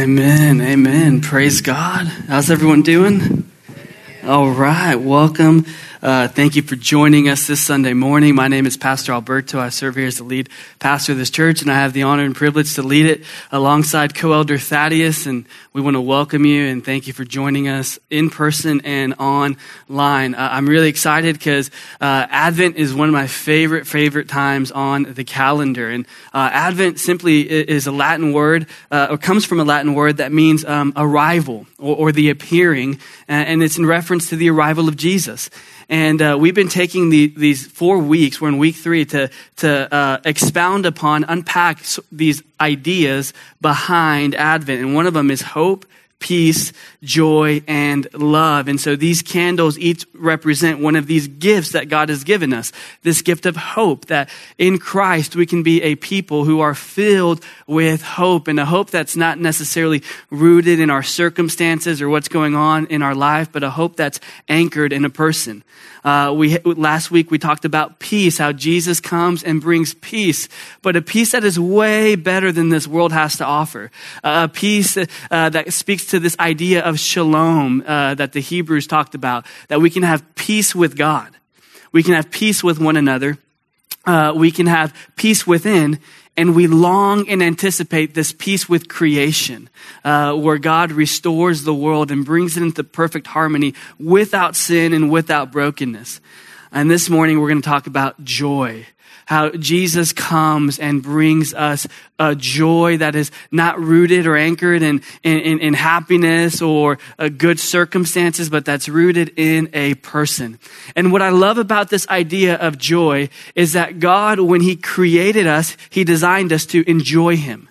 Amen. Amen. Praise God. How's everyone doing? All right. Welcome. Uh, thank you for joining us this Sunday morning. My name is Pastor Alberto. I serve here as the lead pastor of this church, and I have the honor and privilege to lead it alongside co elder Thaddeus. And we want to welcome you and thank you for joining us in person and online. Uh, I'm really excited because uh, Advent is one of my favorite, favorite times on the calendar. And uh, Advent simply is a Latin word, uh, or comes from a Latin word that means um, arrival or, or, the appearing, and it's in reference to the arrival of Jesus. And uh, we've been taking the, these four weeks, we're in week three, to, to uh, expound upon, unpack these ideas behind Advent. And one of them is hope, peace, joy, and love. And so these candles each represent one of these gifts that God has given us. This gift of hope that in Christ we can be a people who are filled with hope and a hope that's not necessarily rooted in our circumstances or what's going on in our life, but a hope that's anchored in a person. Uh, we last week we talked about peace, how Jesus comes and brings peace, but a peace that is way better than this world has to offer. Uh, a peace uh, that speaks to this idea of shalom uh, that the Hebrews talked about, that we can have peace with God, we can have peace with one another, uh, we can have peace within, and we long and anticipate this peace with creation, uh, where God restores the world and brings it into perfect harmony without sin and without brokenness. And this morning we're going to talk about joy how Jesus comes and brings us a joy that is not rooted or anchored in, in, in happiness or uh, good circumstances, but that's rooted in a person. And what I love about this idea of joy is that God, when He created us, He designed us to enjoy Him.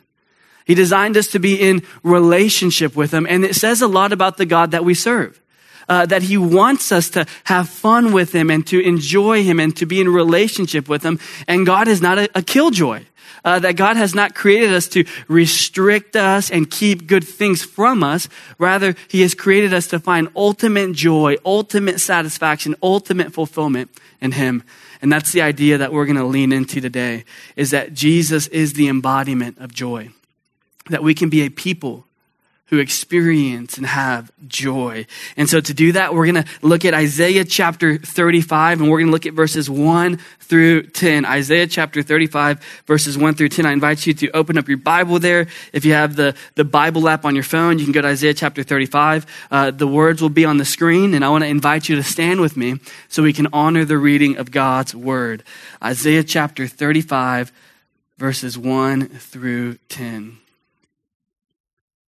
He designed us to be in relationship with Him. And it says a lot about the God that we serve uh, that He wants us to have fun with Him and to enjoy Him and to be in relationship with Him. And God is not a, a killjoy. Uh, that God has not created us to restrict us and keep good things from us. Rather, He has created us to find ultimate joy, ultimate satisfaction, ultimate fulfillment in Him. And that's the idea that we're going to lean into today is that Jesus is the embodiment of joy. That we can be a people who experience and have joy. And so to do that, we're going to look at Isaiah chapter 35 and we're going to look at verses 1 through 10. Isaiah chapter 35 verses 1 through 10. I invite you to open up your Bible there. If you have the, the Bible app on your phone, you can go to Isaiah chapter 35. Uh, the words will be on the screen and I want to invite you to stand with me so we can honor the reading of God's word. Isaiah chapter 35 verses 1 through 10.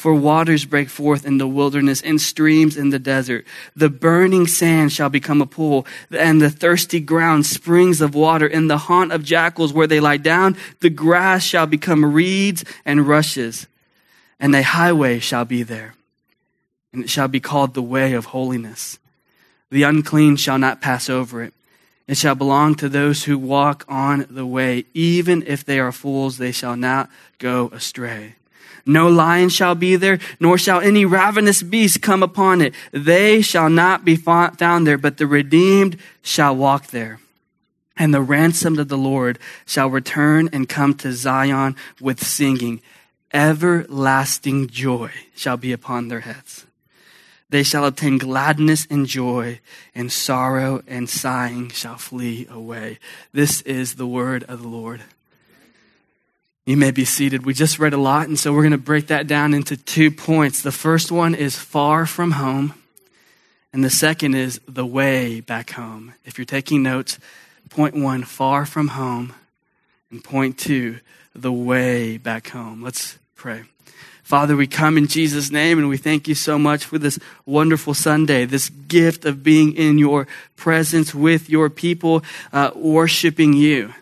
For waters break forth in the wilderness and streams in the desert. The burning sand shall become a pool, and the thirsty ground springs of water. In the haunt of jackals where they lie down, the grass shall become reeds and rushes, and a highway shall be there. And it shall be called the way of holiness. The unclean shall not pass over it. It shall belong to those who walk on the way. Even if they are fools, they shall not go astray. No lion shall be there, nor shall any ravenous beast come upon it. They shall not be found there, but the redeemed shall walk there. And the ransomed of the Lord shall return and come to Zion with singing. Everlasting joy shall be upon their heads. They shall obtain gladness and joy, and sorrow and sighing shall flee away. This is the word of the Lord. You may be seated. We just read a lot, and so we're going to break that down into two points. The first one is far from home, And the second is the way back home. If you're taking notes, point one, far from home. And point two, the way back home. Let's pray. Father, we come in Jesus' name and we thank you so much for this wonderful Sunday, this gift of being in your presence with your people, uh, worshiping you.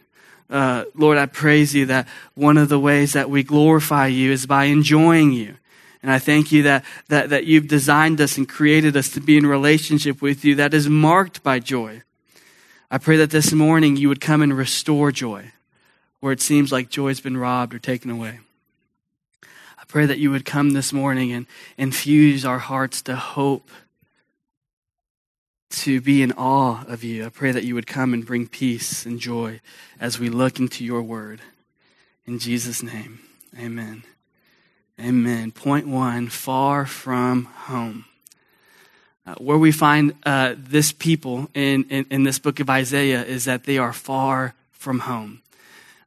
Uh, Lord, I praise you that one of the ways that we glorify you is by enjoying you. And I thank you that, that, that you've designed us and created us to be in relationship with you that is marked by joy. I pray that this morning you would come and restore joy where it seems like joy's been robbed or taken away. I pray that you would come this morning and infuse our hearts to hope, to be in awe of you. I pray that you would come and bring peace and joy as we look into your word. In Jesus' name, amen. Amen. Point one far from home. Uh, where we find uh, this people in, in, in, this book of Isaiah is that they are far from home.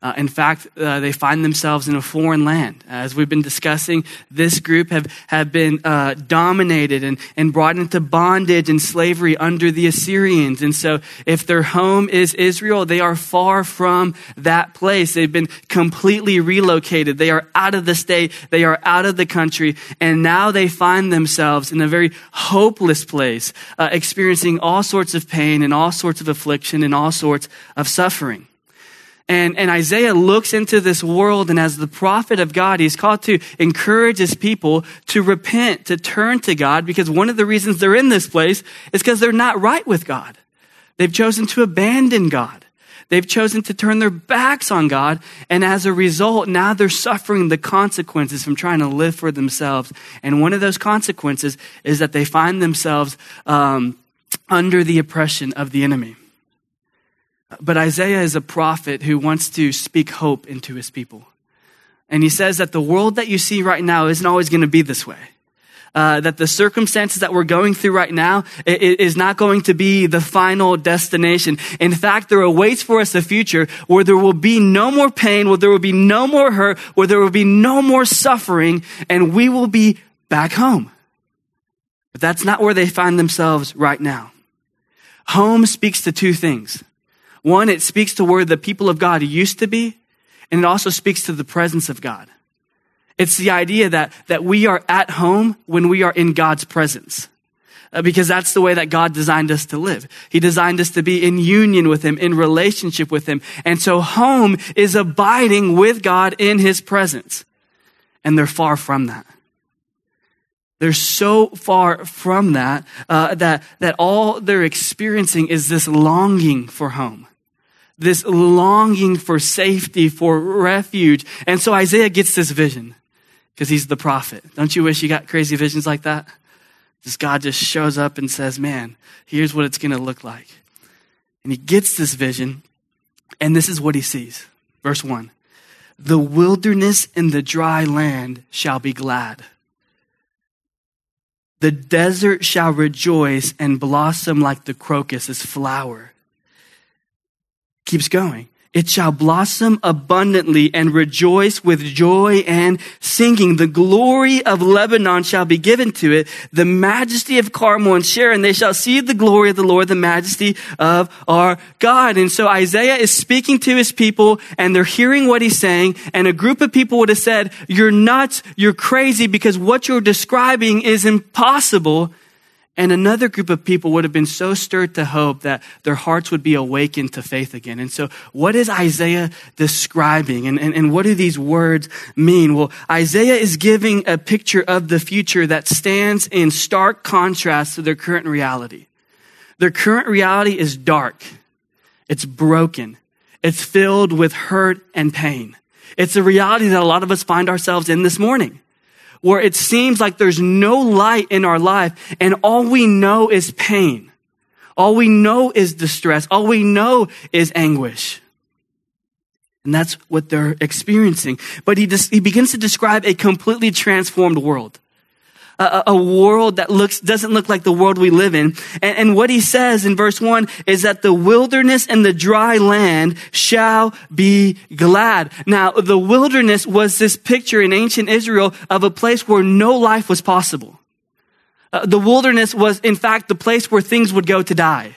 Uh, in fact, uh, they find themselves in a foreign land. As we've been discussing, this group have, have been uh, dominated and, and brought into bondage and slavery under the Assyrians. And so, if their home is Israel, they are far from that place. They've been completely relocated. They are out of the state, they are out of the country, and now they find themselves in a very hopeless place, uh, experiencing all sorts of pain and all sorts of affliction and all sorts of suffering. And, and Isaiah looks into this world, and as the prophet of God, he's called to encourage his people to repent, to turn to God, because one of the reasons they're in this place is because they're not right with God. They've chosen to abandon God. They've chosen to turn their backs on God, and as a result, now they're suffering the consequences from trying to live for themselves. And one of those consequences is that they find themselves um, under the oppression of the enemy. But Isaiah is a prophet who wants to speak hope into his people. And he says that the world that you see right now isn't always going to be this way. Uh, that the circumstances that we're going through right now is not going to be the final destination. In fact, there awaits for us a future where there will be no more pain, where there will be no more hurt, where there will be no more suffering, and we will be back home. But that's not where they find themselves right now. Home speaks to two things. One, it speaks to where the people of God used to be, and it also speaks to the presence of God. It's the idea that, that we are at home when we are in God's presence. Uh, because that's the way that God designed us to live. He designed us to be in union with Him, in relationship with Him. And so home is abiding with God in His presence. And they're far from that. They're so far from that, uh, that, that all they're experiencing is this longing for home this longing for safety, for refuge. And so Isaiah gets this vision because he's the prophet. Don't you wish you got crazy visions like that? This God just shows up and says, man, here's what it's going to look like. And he gets this vision, and this is what he sees. Verse 1 The wilderness and the dry land shall be glad. The desert shall rejoice and blossom like the crocus, crocus's flower keeps going. It shall blossom abundantly and rejoice with joy and singing. The glory of Lebanon shall be given to it, the majesty of Carmel and Sharon. They shall see the glory of the Lord, the majesty of our God. And so Isaiah is speaking to his people and they're hearing what he's saying. And a group of people would have said, you're nuts, you're crazy because what you're describing is impossible. And another group of people would have been so stirred to hope that their hearts would be awakened to faith again. And so, what is Isaiah describing? And, and, and what do these words mean? Well, Isaiah is giving a picture of the future that stands in stark contrast to their current reality. Their current reality is dark, it's broken, it's filled with hurt and pain. It's a reality that a lot of us find ourselves in this morning where it seems like there's no light in our life and all we know is pain. All we know is distress. All we know is anguish. And that's what they're experiencing. But he, he begins to describe a completely transformed world a, a, world that looks, doesn't look like the world we live in. And, and what he says in verse one is that the wilderness and the dry land shall be glad. Now, the wilderness was this picture in ancient Israel of a place where no life was possible. Uh, the wilderness was, in fact, the place where things would go to die.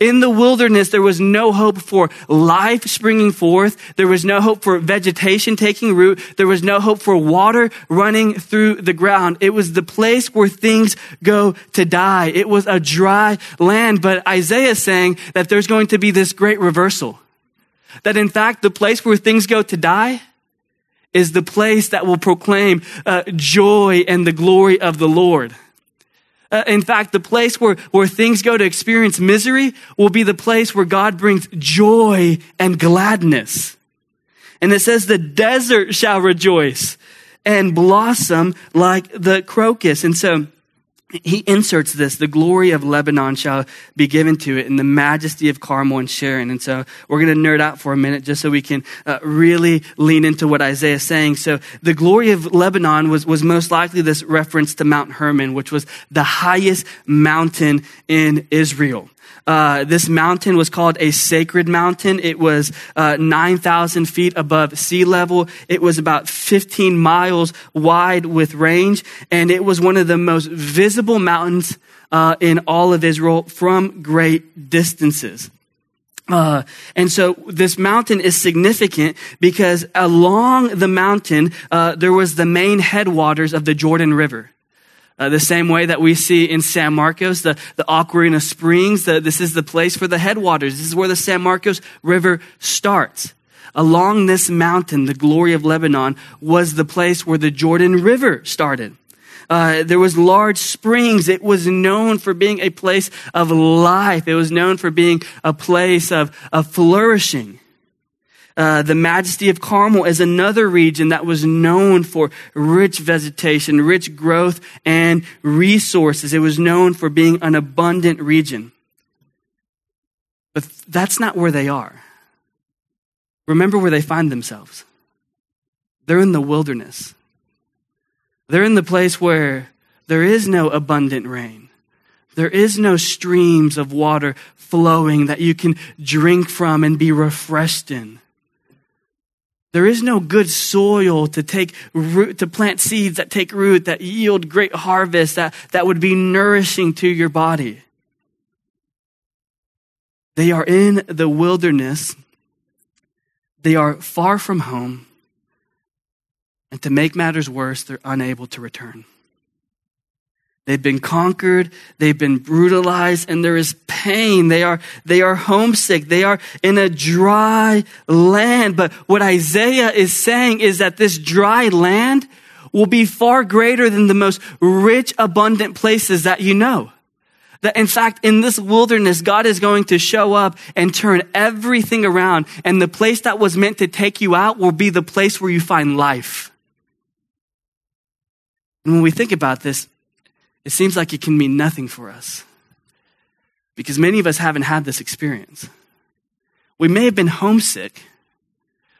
In the wilderness, there was no hope for life springing forth. There was no hope for vegetation taking root. There was no hope for water running through the ground. It was the place where things go to die. It was a dry land. But Isaiah is saying that there's going to be this great reversal. That in fact, the place where things go to die is the place that will proclaim uh, joy and the glory of the Lord. Uh, in fact, the place where, where things go to experience misery will be the place where God brings joy and gladness. And it says the desert shall rejoice and blossom like the crocus. And so, he inserts this the glory of Lebanon shall be given to it, and the majesty of Carmel and Sharon. And so we're going to nerd out for a minute just so we can uh, really lean into what Isaiah is saying. So the glory of Lebanon was, was most likely this reference to Mount Hermon, which was the highest mountain in Israel. Uh, this mountain was called a sacred mountain. It was uh, 9,000 feet above sea level. It was about 15 miles wide with range, and it was one of the most visible mountains uh, in all of Israel from great distances. Uh, and so this mountain is significant because along the mountain uh, there was the main headwaters of the Jordan River. Uh, the same way that we see in San Marcos, the, the Aquarena Springs, the, this is the place for the headwaters. This is where the San Marcos River starts. Along this mountain, the glory of Lebanon was the place where the Jordan River started. Uh, there was large springs. It was known for being a place of life. It was known for being a place of, of flourishing. Uh, the majesty of Carmel is another region that was known for rich vegetation, rich growth, and resources. It was known for being an abundant region. But that's not where they are. Remember where they find themselves. They're in the wilderness. They're in the place where there is no abundant rain. There is no streams of water flowing that you can drink from and be refreshed in. There is no good soil to take root, to plant seeds that take root, that yield great harvest, that, that would be nourishing to your body. They are in the wilderness. They are far from home. And to make matters worse, they're unable to return. They've been conquered. They've been brutalized and there is pain. They are, they are homesick. They are in a dry land. But what Isaiah is saying is that this dry land will be far greater than the most rich, abundant places that you know. That in fact, in this wilderness, God is going to show up and turn everything around. And the place that was meant to take you out will be the place where you find life. And when we think about this, it seems like it can mean nothing for us because many of us haven't had this experience. We may have been homesick,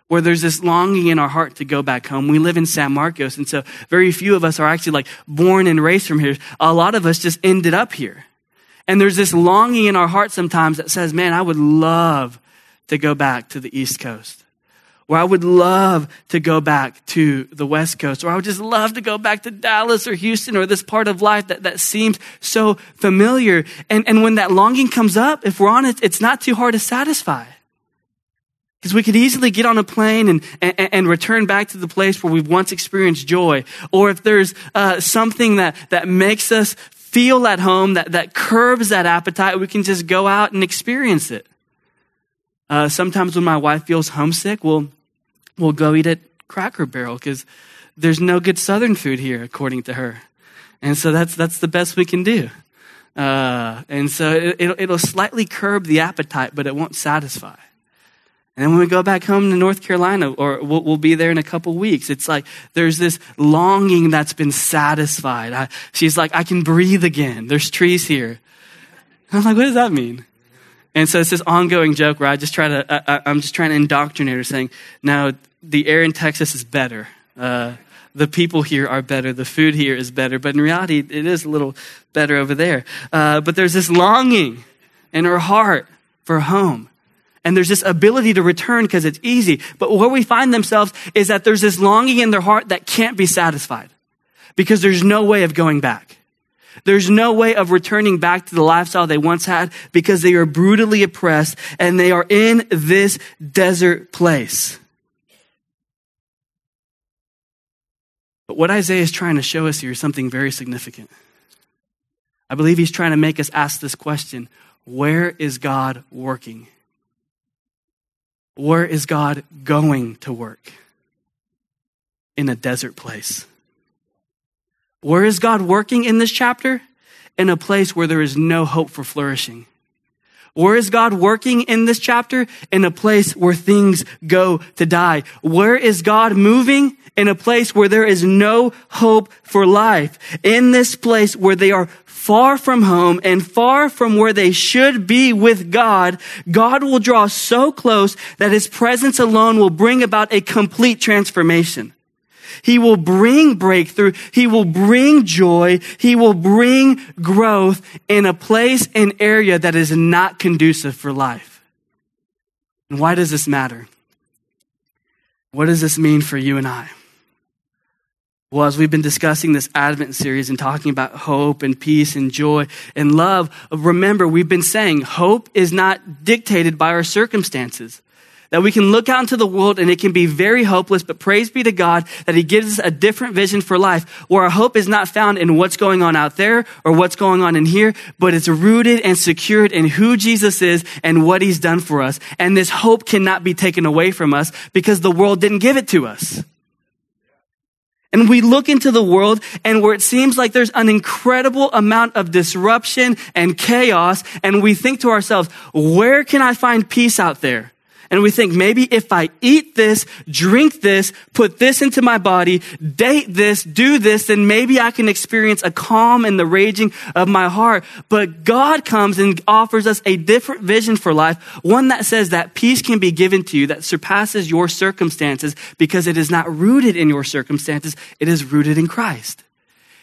where there's this longing in our heart to go back home. We live in San Marcos, and so very few of us are actually like born and raised from here. A lot of us just ended up here. And there's this longing in our heart sometimes that says, man, I would love to go back to the East Coast where I would love to go back to the West Coast, or I would just love to go back to Dallas or Houston or this part of life that, that seems so familiar. And, and when that longing comes up, if we're honest, it's not too hard to satisfy. Because we could easily get on a plane and, and, and, return back to the place where we've once experienced joy. Or if there's uh, something that, that makes us feel at home, that, that curbs that appetite, we can just go out and experience it. Uh, sometimes when my wife feels homesick, we'll we'll go eat at Cracker Barrel because there's no good Southern food here, according to her. And so that's, that's the best we can do. Uh, and so it, it'll, it'll slightly curb the appetite, but it won't satisfy. And then when we go back home to North Carolina, or we'll, we'll be there in a couple weeks, it's like there's this longing that's been satisfied. I, she's like, I can breathe again. There's trees here. I'm like, what does that mean? And so it's this ongoing joke where I just try to, I, am just trying to indoctrinate her saying, no, the air in Texas is better. Uh, the people here are better. The food here is better. But in reality, it is a little better over there. Uh, but there's this longing in her heart for home. And there's this ability to return because it's easy. But where we find themselves is that there's this longing in their heart that can't be satisfied because there's no way of going back. There's no way of returning back to the lifestyle they once had because they are brutally oppressed and they are in this desert place. But what Isaiah is trying to show us here is something very significant. I believe he's trying to make us ask this question Where is God working? Where is God going to work? In a desert place. Where is God working in this chapter? In a place where there is no hope for flourishing. Where is God working in this chapter? In a place where things go to die. Where is God moving? In a place where there is no hope for life. In this place where they are far from home and far from where they should be with God, God will draw so close that his presence alone will bring about a complete transformation. He will bring breakthrough. He will bring joy. He will bring growth in a place and area that is not conducive for life. And why does this matter? What does this mean for you and I? Well, as we've been discussing this Advent series and talking about hope and peace and joy and love, remember, we've been saying hope is not dictated by our circumstances. That we can look out into the world and it can be very hopeless, but praise be to God that He gives us a different vision for life where our hope is not found in what's going on out there or what's going on in here, but it's rooted and secured in who Jesus is and what He's done for us. And this hope cannot be taken away from us because the world didn't give it to us. And we look into the world and where it seems like there's an incredible amount of disruption and chaos, and we think to ourselves, where can I find peace out there? And we think maybe if I eat this, drink this, put this into my body, date this, do this, then maybe I can experience a calm in the raging of my heart. But God comes and offers us a different vision for life, one that says that peace can be given to you that surpasses your circumstances because it is not rooted in your circumstances, it is rooted in Christ.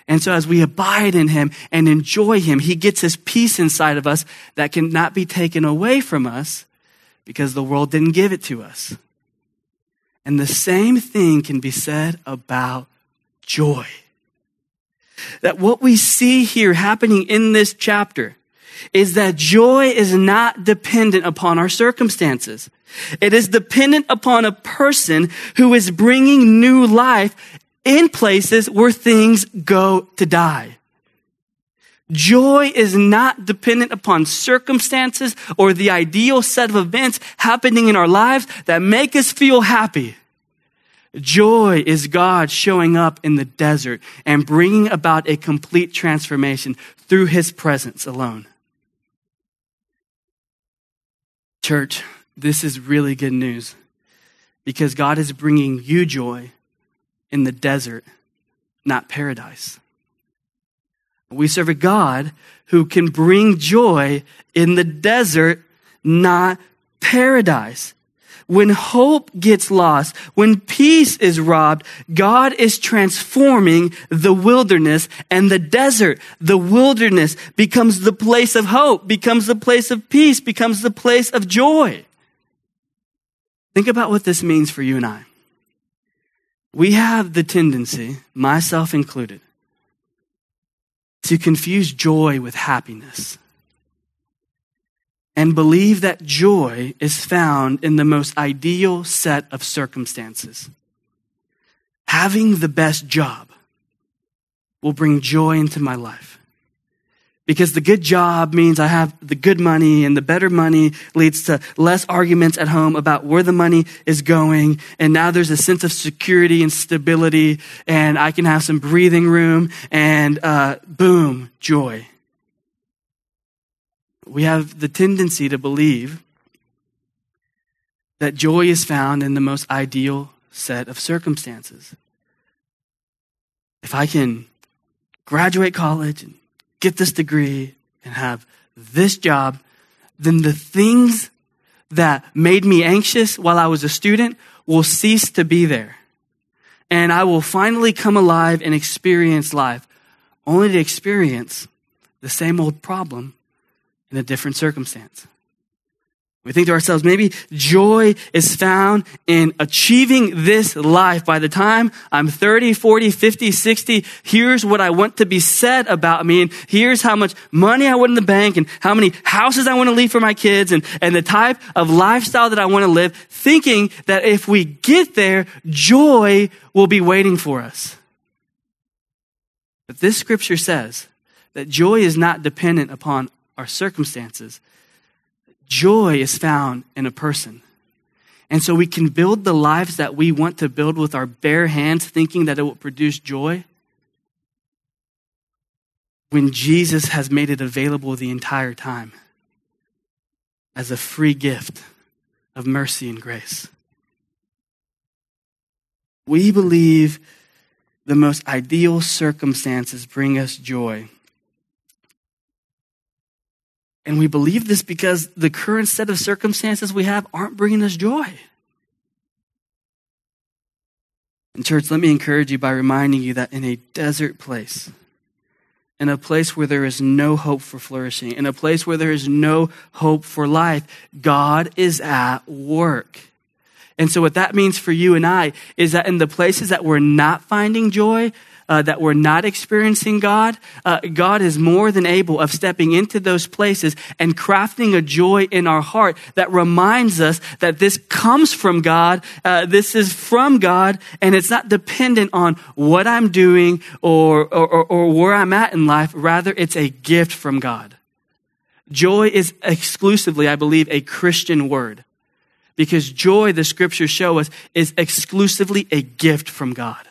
And so as we abide in him and enjoy him, he gets his peace inside of us that cannot be taken away from us because the world didn't give it to us. And the same thing can be said about joy. That what we see here happening in this chapter is that joy is not dependent upon our circumstances. It is dependent upon a person who is bringing new life in places where things go to die. Joy is not dependent upon circumstances or the ideal set of events happening in our lives that make us feel happy. Joy is God showing up in the desert and bringing about a complete transformation through his presence alone. Church, this is really good news because God is bringing you joy in the desert, not paradise. We serve a God who can bring joy in the desert, not paradise. When hope gets lost, when peace is robbed, God is transforming the wilderness and the desert. The wilderness becomes the place of hope, becomes the place of peace, becomes the place of joy. Think about what this means for you and I. We have the tendency, myself included, to confuse joy with happiness and believe that joy is found in the most ideal set of circumstances. Having the best job will bring joy into my life. Because the good job means I have the good money and the better money leads to less arguments at home about where the money is going. And now there's a sense of security and stability and I can have some breathing room and, uh, boom, joy. We have the tendency to believe that joy is found in the most ideal set of circumstances. If I can graduate college and get this degree and have this job, then the things that made me anxious while I was a student will cease to be there. And I will finally come alive and experience life, only to experience the same old problem in a different circumstance. We think to ourselves, maybe joy is found in achieving this life. By the time I'm 30, 40, 50, 60, here's what I want to be said about me. And here's how much money I want in the bank and how many houses I want to leave for my kids and, and the type of lifestyle that I want to live, thinking that if we get there, joy will be waiting for us. But this scripture says that joy is not dependent upon our circumstances Joy is found in a person. And so we can build the lives that we want to build with our bare hands, thinking that it will produce joy, when Jesus has made it available the entire time as a free gift of mercy and grace. We believe the most ideal circumstances bring us joy. And we believe this because the current set of circumstances we have aren't bringing us joy. And, church, let me encourage you by reminding you that in a desert place, in a place where there is no hope for flourishing, in a place where there is no hope for life, God is at work. And so, what that means for you and I is that in the places that we're not finding joy, uh, that we're not experiencing God, uh, God is more than able of stepping into those places and crafting a joy in our heart that reminds us that this comes from God, uh, this is from God, and it's not dependent on what I'm doing or, or, or, or where I'm at in life. Rather, it's a gift from God. Joy is exclusively, I believe, a Christian word. Because joy, the scriptures show us, is exclusively a gift from God.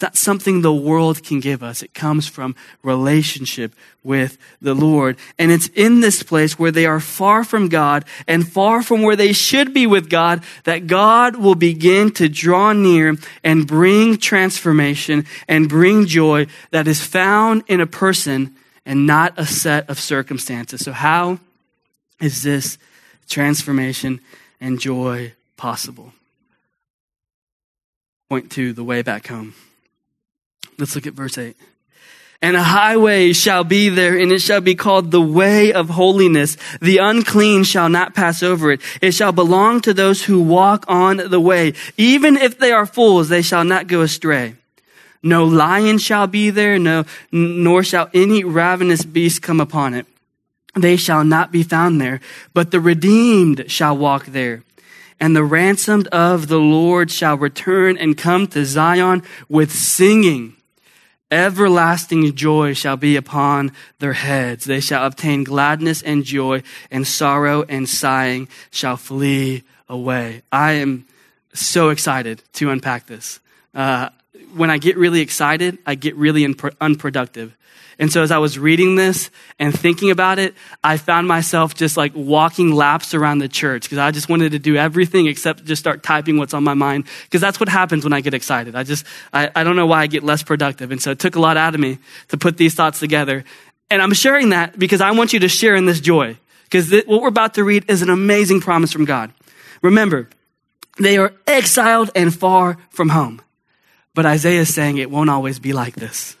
That's something the world can give us. It comes from relationship with the Lord. And it's in this place where they are far from God and far from where they should be with God that God will begin to draw near and bring transformation and bring joy that is found in a person and not a set of circumstances. So how is this transformation and joy possible? Point two the way back home. Let's look at verse 8. And a highway shall be there, and it shall be called the way of holiness. The unclean shall not pass over it. It shall belong to those who walk on the way. Even if they are fools, they shall not go astray. No lion shall be there, no, nor shall any ravenous beast come upon it. They shall not be found there, but the redeemed shall walk there. And the ransomed of the Lord shall return and come to Zion with singing Everlasting joy shall be upon their heads. They shall obtain gladness and joy, and sorrow and sighing shall flee away. I am so excited to unpack this. Uh, when I get really excited, I get really unproductive. And so as I was reading this and thinking about it, I found myself just like walking laps around the church because I just wanted to do everything except just start typing what's on my mind because that's what happens when I get excited. I just, I, I don't know why I get less productive. And so it took a lot out of me to put these thoughts together. And I'm sharing that because I want you to share in this joy because th- what we're about to read is an amazing promise from God. Remember, they are exiled and far from home. But Isaiah is saying it won't always be like this.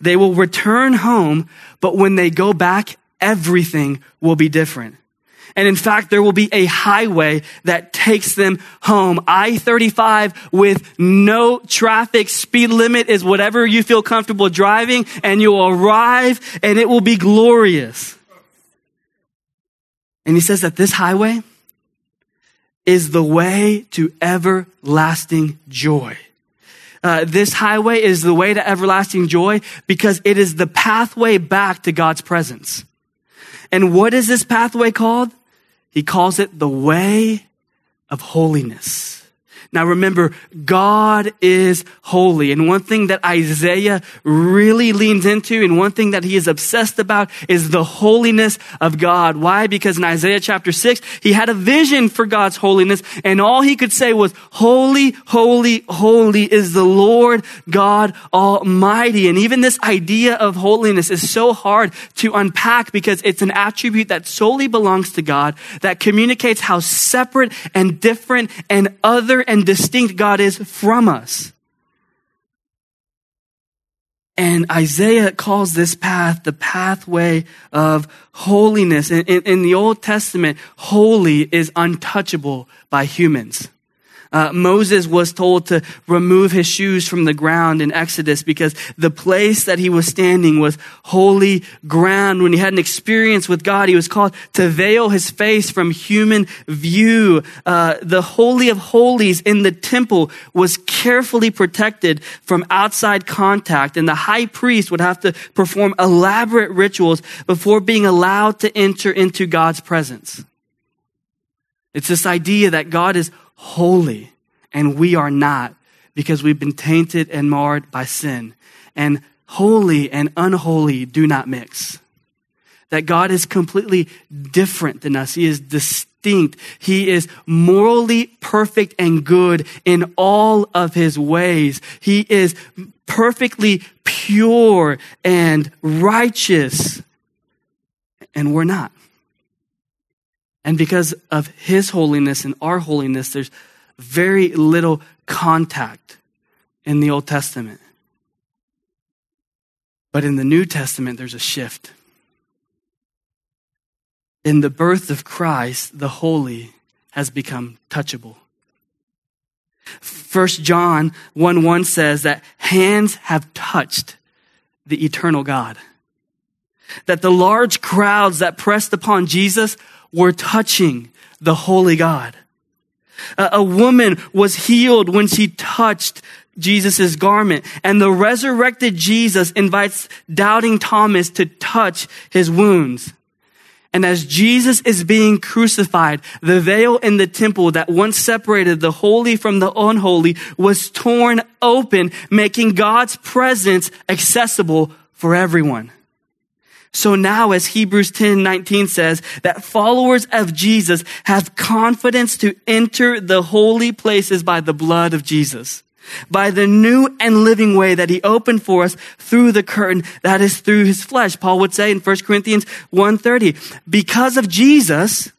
They will return home, but when they go back, everything will be different. And in fact, there will be a highway that takes them home. I-35 with no traffic. Speed limit is whatever you feel comfortable driving and you'll arrive and it will be glorious. And he says that this highway is the way to everlasting joy. Uh, this highway is the way to everlasting joy because it is the pathway back to God's presence. And what is this pathway called? He calls it the way of holiness. Now remember, God is holy. And one thing that Isaiah really leans into and one thing that he is obsessed about is the holiness of God. Why? Because in Isaiah chapter six, he had a vision for God's holiness and all he could say was, holy, holy, holy is the Lord God Almighty. And even this idea of holiness is so hard to unpack because it's an attribute that solely belongs to God that communicates how separate and different and other and and distinct God is from us. And Isaiah calls this path the pathway of holiness. In, in, in the Old Testament, holy is untouchable by humans. Uh, Moses was told to remove his shoes from the ground in Exodus because the place that he was standing was holy ground. When he had an experience with God, he was called to veil his face from human view. Uh, the Holy of Holies in the temple was carefully protected from outside contact, and the high priest would have to perform elaborate rituals before being allowed to enter into God's presence. It's this idea that God is holy, and we are not because we've been tainted and marred by sin. And holy and unholy do not mix. That God is completely different than us. He is distinct. He is morally perfect and good in all of his ways. He is perfectly pure and righteous. And we're not. And because of his holiness and our holiness, there's very little contact in the Old Testament. But in the New Testament, there's a shift. In the birth of Christ, the holy has become touchable. First John 1 1 says that hands have touched the eternal God. That the large crowds that pressed upon Jesus were touching the holy God. A, woman was healed when she touched Jesus' garment. And the resurrected Jesus invites doubting Thomas to touch his wounds. And as Jesus is being crucified, the veil in the temple that once separated the holy from the unholy was torn open, making God's presence accessible for everyone. So now, as Hebrews 10 19 says, that followers of Jesus have confidence to enter the holy places by the blood of Jesus, by the new and living way that he opened for us through the curtain that is through his flesh. Paul would say in 1 Corinthians 1:30, because of Jesus,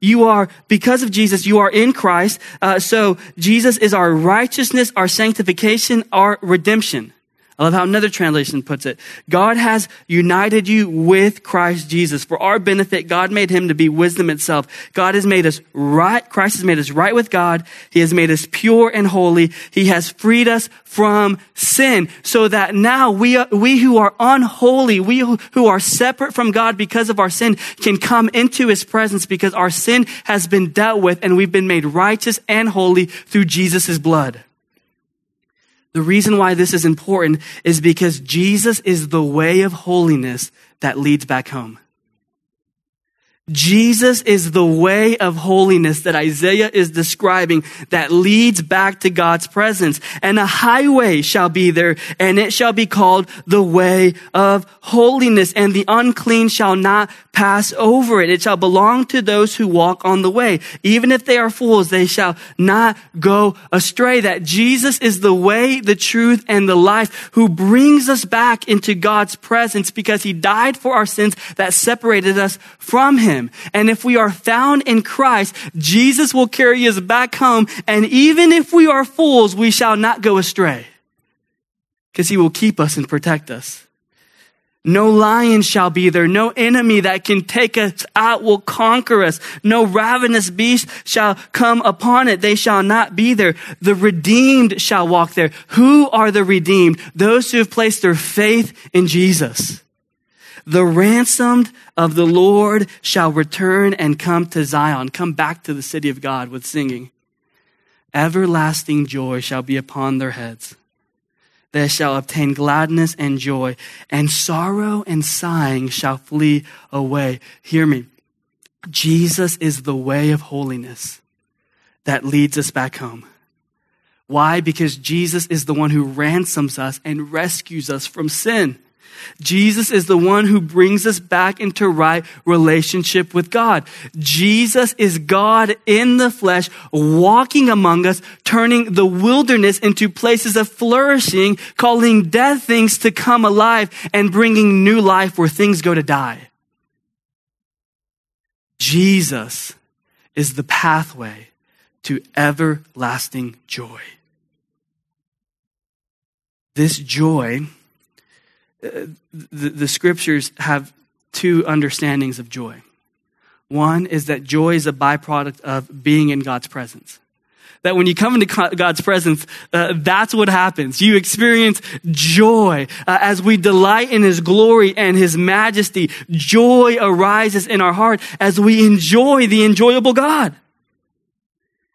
you are, because of Jesus, you are in Christ. Uh, so Jesus is our righteousness, our sanctification, our redemption. I love how another translation puts it. God has united you with Christ Jesus. For our benefit, God made him to be wisdom itself. God has made us right. Christ has made us right with God. He has made us pure and holy. He has freed us from sin so that now we, we who are unholy, we who are separate from God because of our sin can come into his presence because our sin has been dealt with and we've been made righteous and holy through Jesus' blood. The reason why this is important is because Jesus is the way of holiness that leads back home. Jesus is the way of holiness that Isaiah is describing that leads back to God's presence. And a highway shall be there, and it shall be called the way of holiness, and the unclean shall not pass over it. It shall belong to those who walk on the way. Even if they are fools, they shall not go astray. That Jesus is the way, the truth, and the life who brings us back into God's presence because he died for our sins that separated us from him him. And if we are found in Christ, Jesus will carry us back home. And even if we are fools, we shall not go astray because he will keep us and protect us. No lion shall be there. No enemy that can take us out will conquer us. No ravenous beast shall come upon it. They shall not be there. The redeemed shall walk there. Who are the redeemed? Those who have placed their faith in Jesus. The ransomed of the Lord shall return and come to Zion, come back to the city of God with singing. Everlasting joy shall be upon their heads. They shall obtain gladness and joy, and sorrow and sighing shall flee away. Hear me. Jesus is the way of holiness that leads us back home. Why? Because Jesus is the one who ransoms us and rescues us from sin. Jesus is the one who brings us back into right relationship with God. Jesus is God in the flesh, walking among us, turning the wilderness into places of flourishing, calling dead things to come alive, and bringing new life where things go to die. Jesus is the pathway to everlasting joy. This joy the, the scriptures have two understandings of joy. One is that joy is a byproduct of being in God's presence. That when you come into God's presence, uh, that's what happens. You experience joy uh, as we delight in His glory and His majesty. Joy arises in our heart as we enjoy the enjoyable God.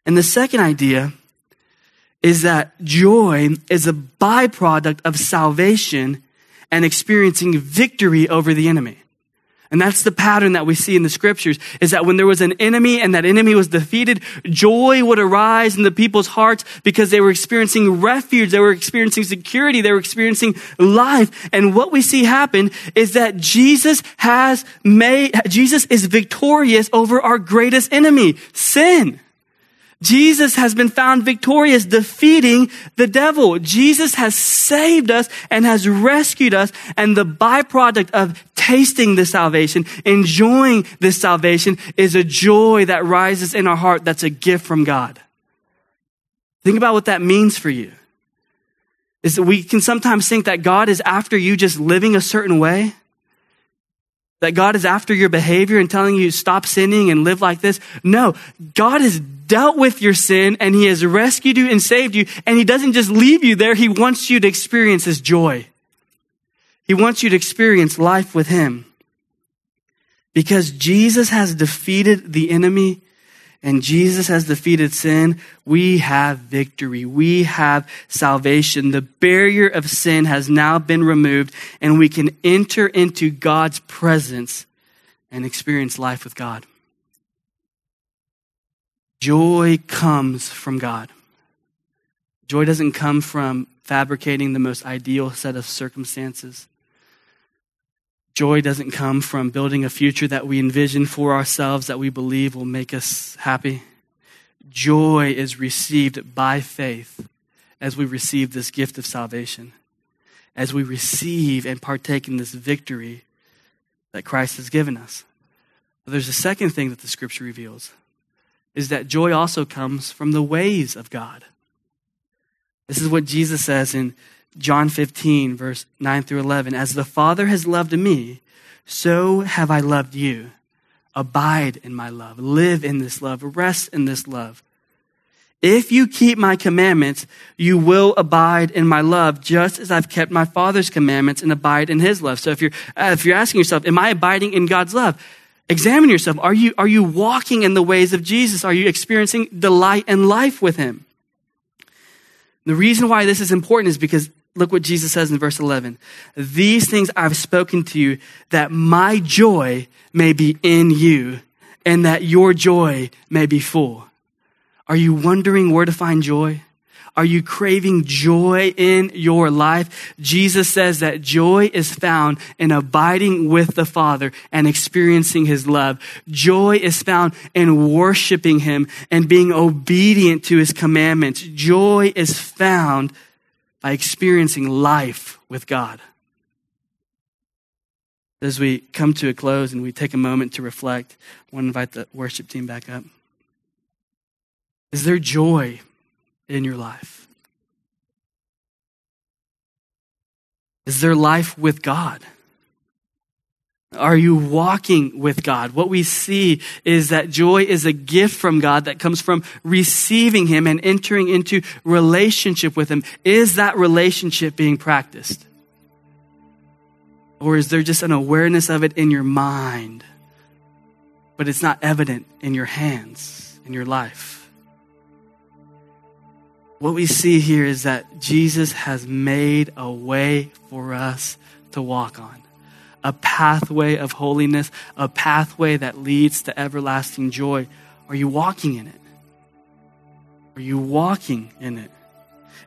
And the second idea is that joy is a byproduct of salvation and experiencing victory over the enemy. And that's the pattern that we see in the scriptures is that when there was an enemy and that enemy was defeated, joy would arise in the people's hearts because they were experiencing refuge. They were experiencing security. They were experiencing life. And what we see happen is that Jesus has made, Jesus is victorious over our greatest enemy, sin. Jesus has been found victorious, defeating the devil. Jesus has saved us and has rescued us. And the byproduct of tasting this salvation, enjoying this salvation, is a joy that rises in our heart that's a gift from God. Think about what that means for you. Is that we can sometimes think that God is after you just living a certain way that God is after your behavior and telling you stop sinning and live like this. No, God has dealt with your sin and he has rescued you and saved you. And he doesn't just leave you there. He wants you to experience his joy. He wants you to experience life with him. Because Jesus has defeated the enemy and Jesus has defeated sin, we have victory. We have salvation. The barrier of sin has now been removed, and we can enter into God's presence and experience life with God. Joy comes from God. Joy doesn't come from fabricating the most ideal set of circumstances. Joy doesn't come from building a future that we envision for ourselves that we believe will make us happy. Joy is received by faith as we receive this gift of salvation, as we receive and partake in this victory that Christ has given us. But there's a second thing that the scripture reveals is that joy also comes from the ways of God. This is what Jesus says in John 15, verse 9 through 11. As the Father has loved me, so have I loved you. Abide in my love. Live in this love. Rest in this love. If you keep my commandments, you will abide in my love, just as I've kept my Father's commandments and abide in his love. So if you're, uh, if you're asking yourself, am I abiding in God's love? Examine yourself. Are you, are you walking in the ways of Jesus? Are you experiencing delight and life with him? The reason why this is important is because Look what Jesus says in verse 11. These things I've spoken to you that my joy may be in you and that your joy may be full. Are you wondering where to find joy? Are you craving joy in your life? Jesus says that joy is found in abiding with the Father and experiencing His love. Joy is found in worshiping Him and being obedient to His commandments. Joy is found by experiencing life with God. As we come to a close and we take a moment to reflect, I want to invite the worship team back up. Is there joy in your life? Is there life with God? Are you walking with God? What we see is that joy is a gift from God that comes from receiving Him and entering into relationship with Him. Is that relationship being practiced? Or is there just an awareness of it in your mind, but it's not evident in your hands, in your life? What we see here is that Jesus has made a way for us to walk on a pathway of holiness, a pathway that leads to everlasting joy. Are you walking in it? Are you walking in it?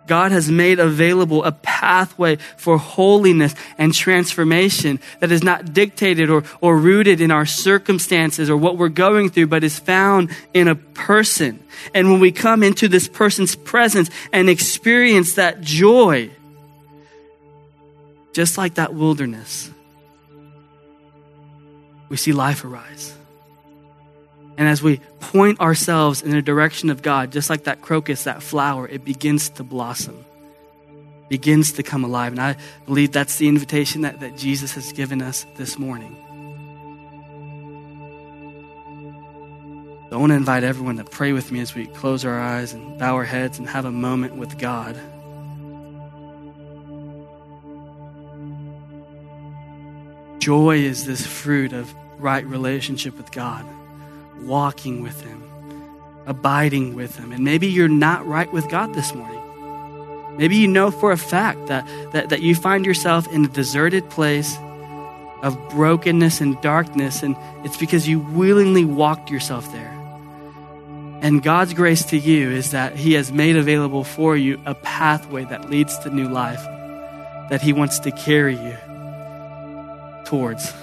God has made available a pathway for holiness and transformation that is not dictated or, or rooted in our circumstances or what we're going through, but is found in a person. And when we come into this person's presence and experience that joy, just like that wilderness, we see life arise. And as we point ourselves in the direction of God, just like that crocus, that flower, it begins to blossom. begins to come alive. And I believe that's the invitation that, that Jesus has given us this morning. So I want to invite everyone to pray with me as we close our eyes and bow our heads and have a moment with God. Joy is this fruit of right relationship with God, walking with Him, abiding with Him. And maybe you're not right with God this morning. Maybe you know for a fact that, that, that you find yourself in a deserted place of brokenness and darkness, and it's because you willingly walked yourself there. And God's grace to you is that He has made available for you a pathway that leads to new life, that He wants to carry you towards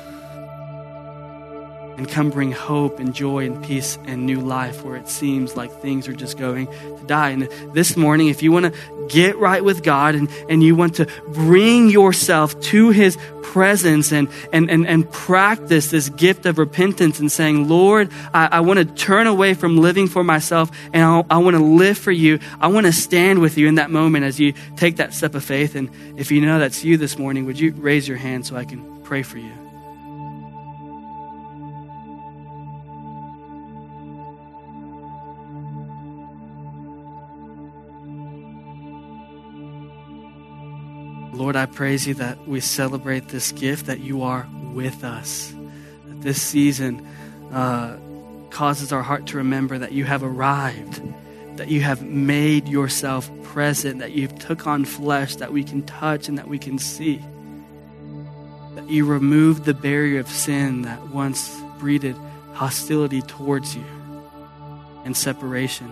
and come bring hope and joy and peace and new life where it seems like things are just going to die. And this morning, if you want to get right with God and, and you want to bring yourself to His presence and, and, and, and practice this gift of repentance and saying, Lord, I, I want to turn away from living for myself and I, I want to live for you. I want to stand with you in that moment as you take that step of faith. And if you know that's you this morning, would you raise your hand so I can pray for you? Lord, I praise you that we celebrate this gift, that you are with us. That this season uh, causes our heart to remember that you have arrived, that you have made yourself present, that you've took on flesh that we can touch and that we can see. You removed the barrier of sin that once breeded hostility towards you and separation.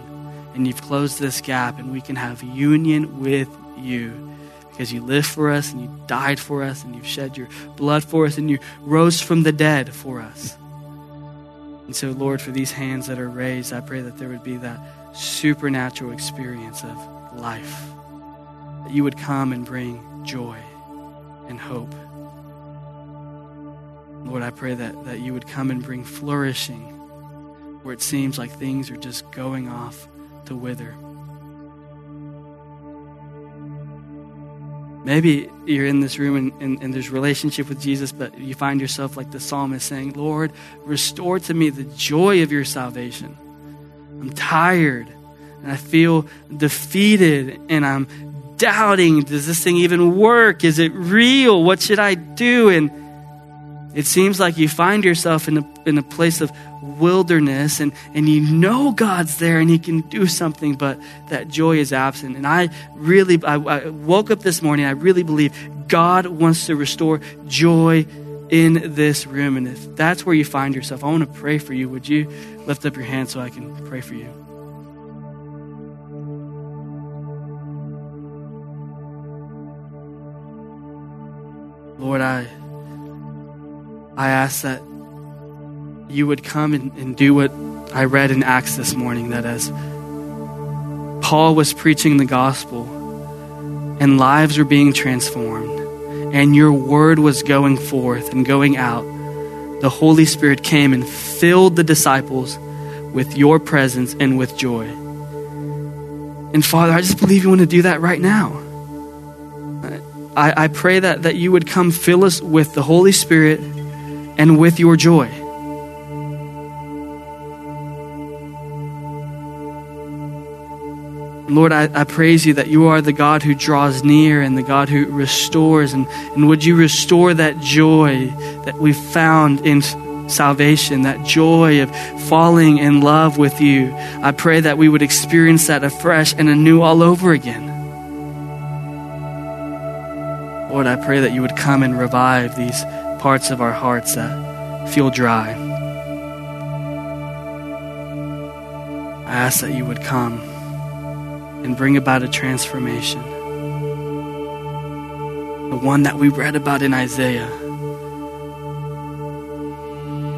And you've closed this gap, and we can have union with you because you lived for us and you died for us and you've shed your blood for us and you rose from the dead for us. And so, Lord, for these hands that are raised, I pray that there would be that supernatural experience of life, that you would come and bring joy and hope. Lord, I pray that, that you would come and bring flourishing where it seems like things are just going off to wither. Maybe you're in this room and, and, and, there's relationship with Jesus, but you find yourself like the psalmist saying, Lord, restore to me the joy of your salvation. I'm tired and I feel defeated and I'm doubting, does this thing even work? Is it real? What should I do? And it seems like you find yourself in a, in a place of wilderness and, and you know God's there and He can do something, but that joy is absent. And I really, I, I woke up this morning, I really believe God wants to restore joy in this room. And if that's where you find yourself, I want to pray for you. Would you lift up your hand so I can pray for you? Lord, I I ask that you would come and, and do what I read in Acts this morning that as Paul was preaching the gospel and lives were being transformed and your word was going forth and going out, the Holy Spirit came and filled the disciples with your presence and with joy. And Father, I just believe you want to do that right now. I, I pray that, that you would come fill us with the Holy Spirit and with your joy. Lord, I, I, praise you that you are the God who draws near and the God who restores. And, and would you restore that joy that we found in salvation, that joy of falling in love with you? I pray that we would experience that afresh and anew all over again. Lord, I pray that you would come and revive these parts of our hearts that feel dry. I ask that you would come and bring about a transformation. The one that we read about in Isaiah.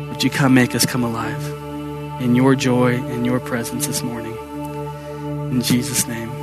Would you come make us come alive in your joy and your presence this morning? In Jesus' name.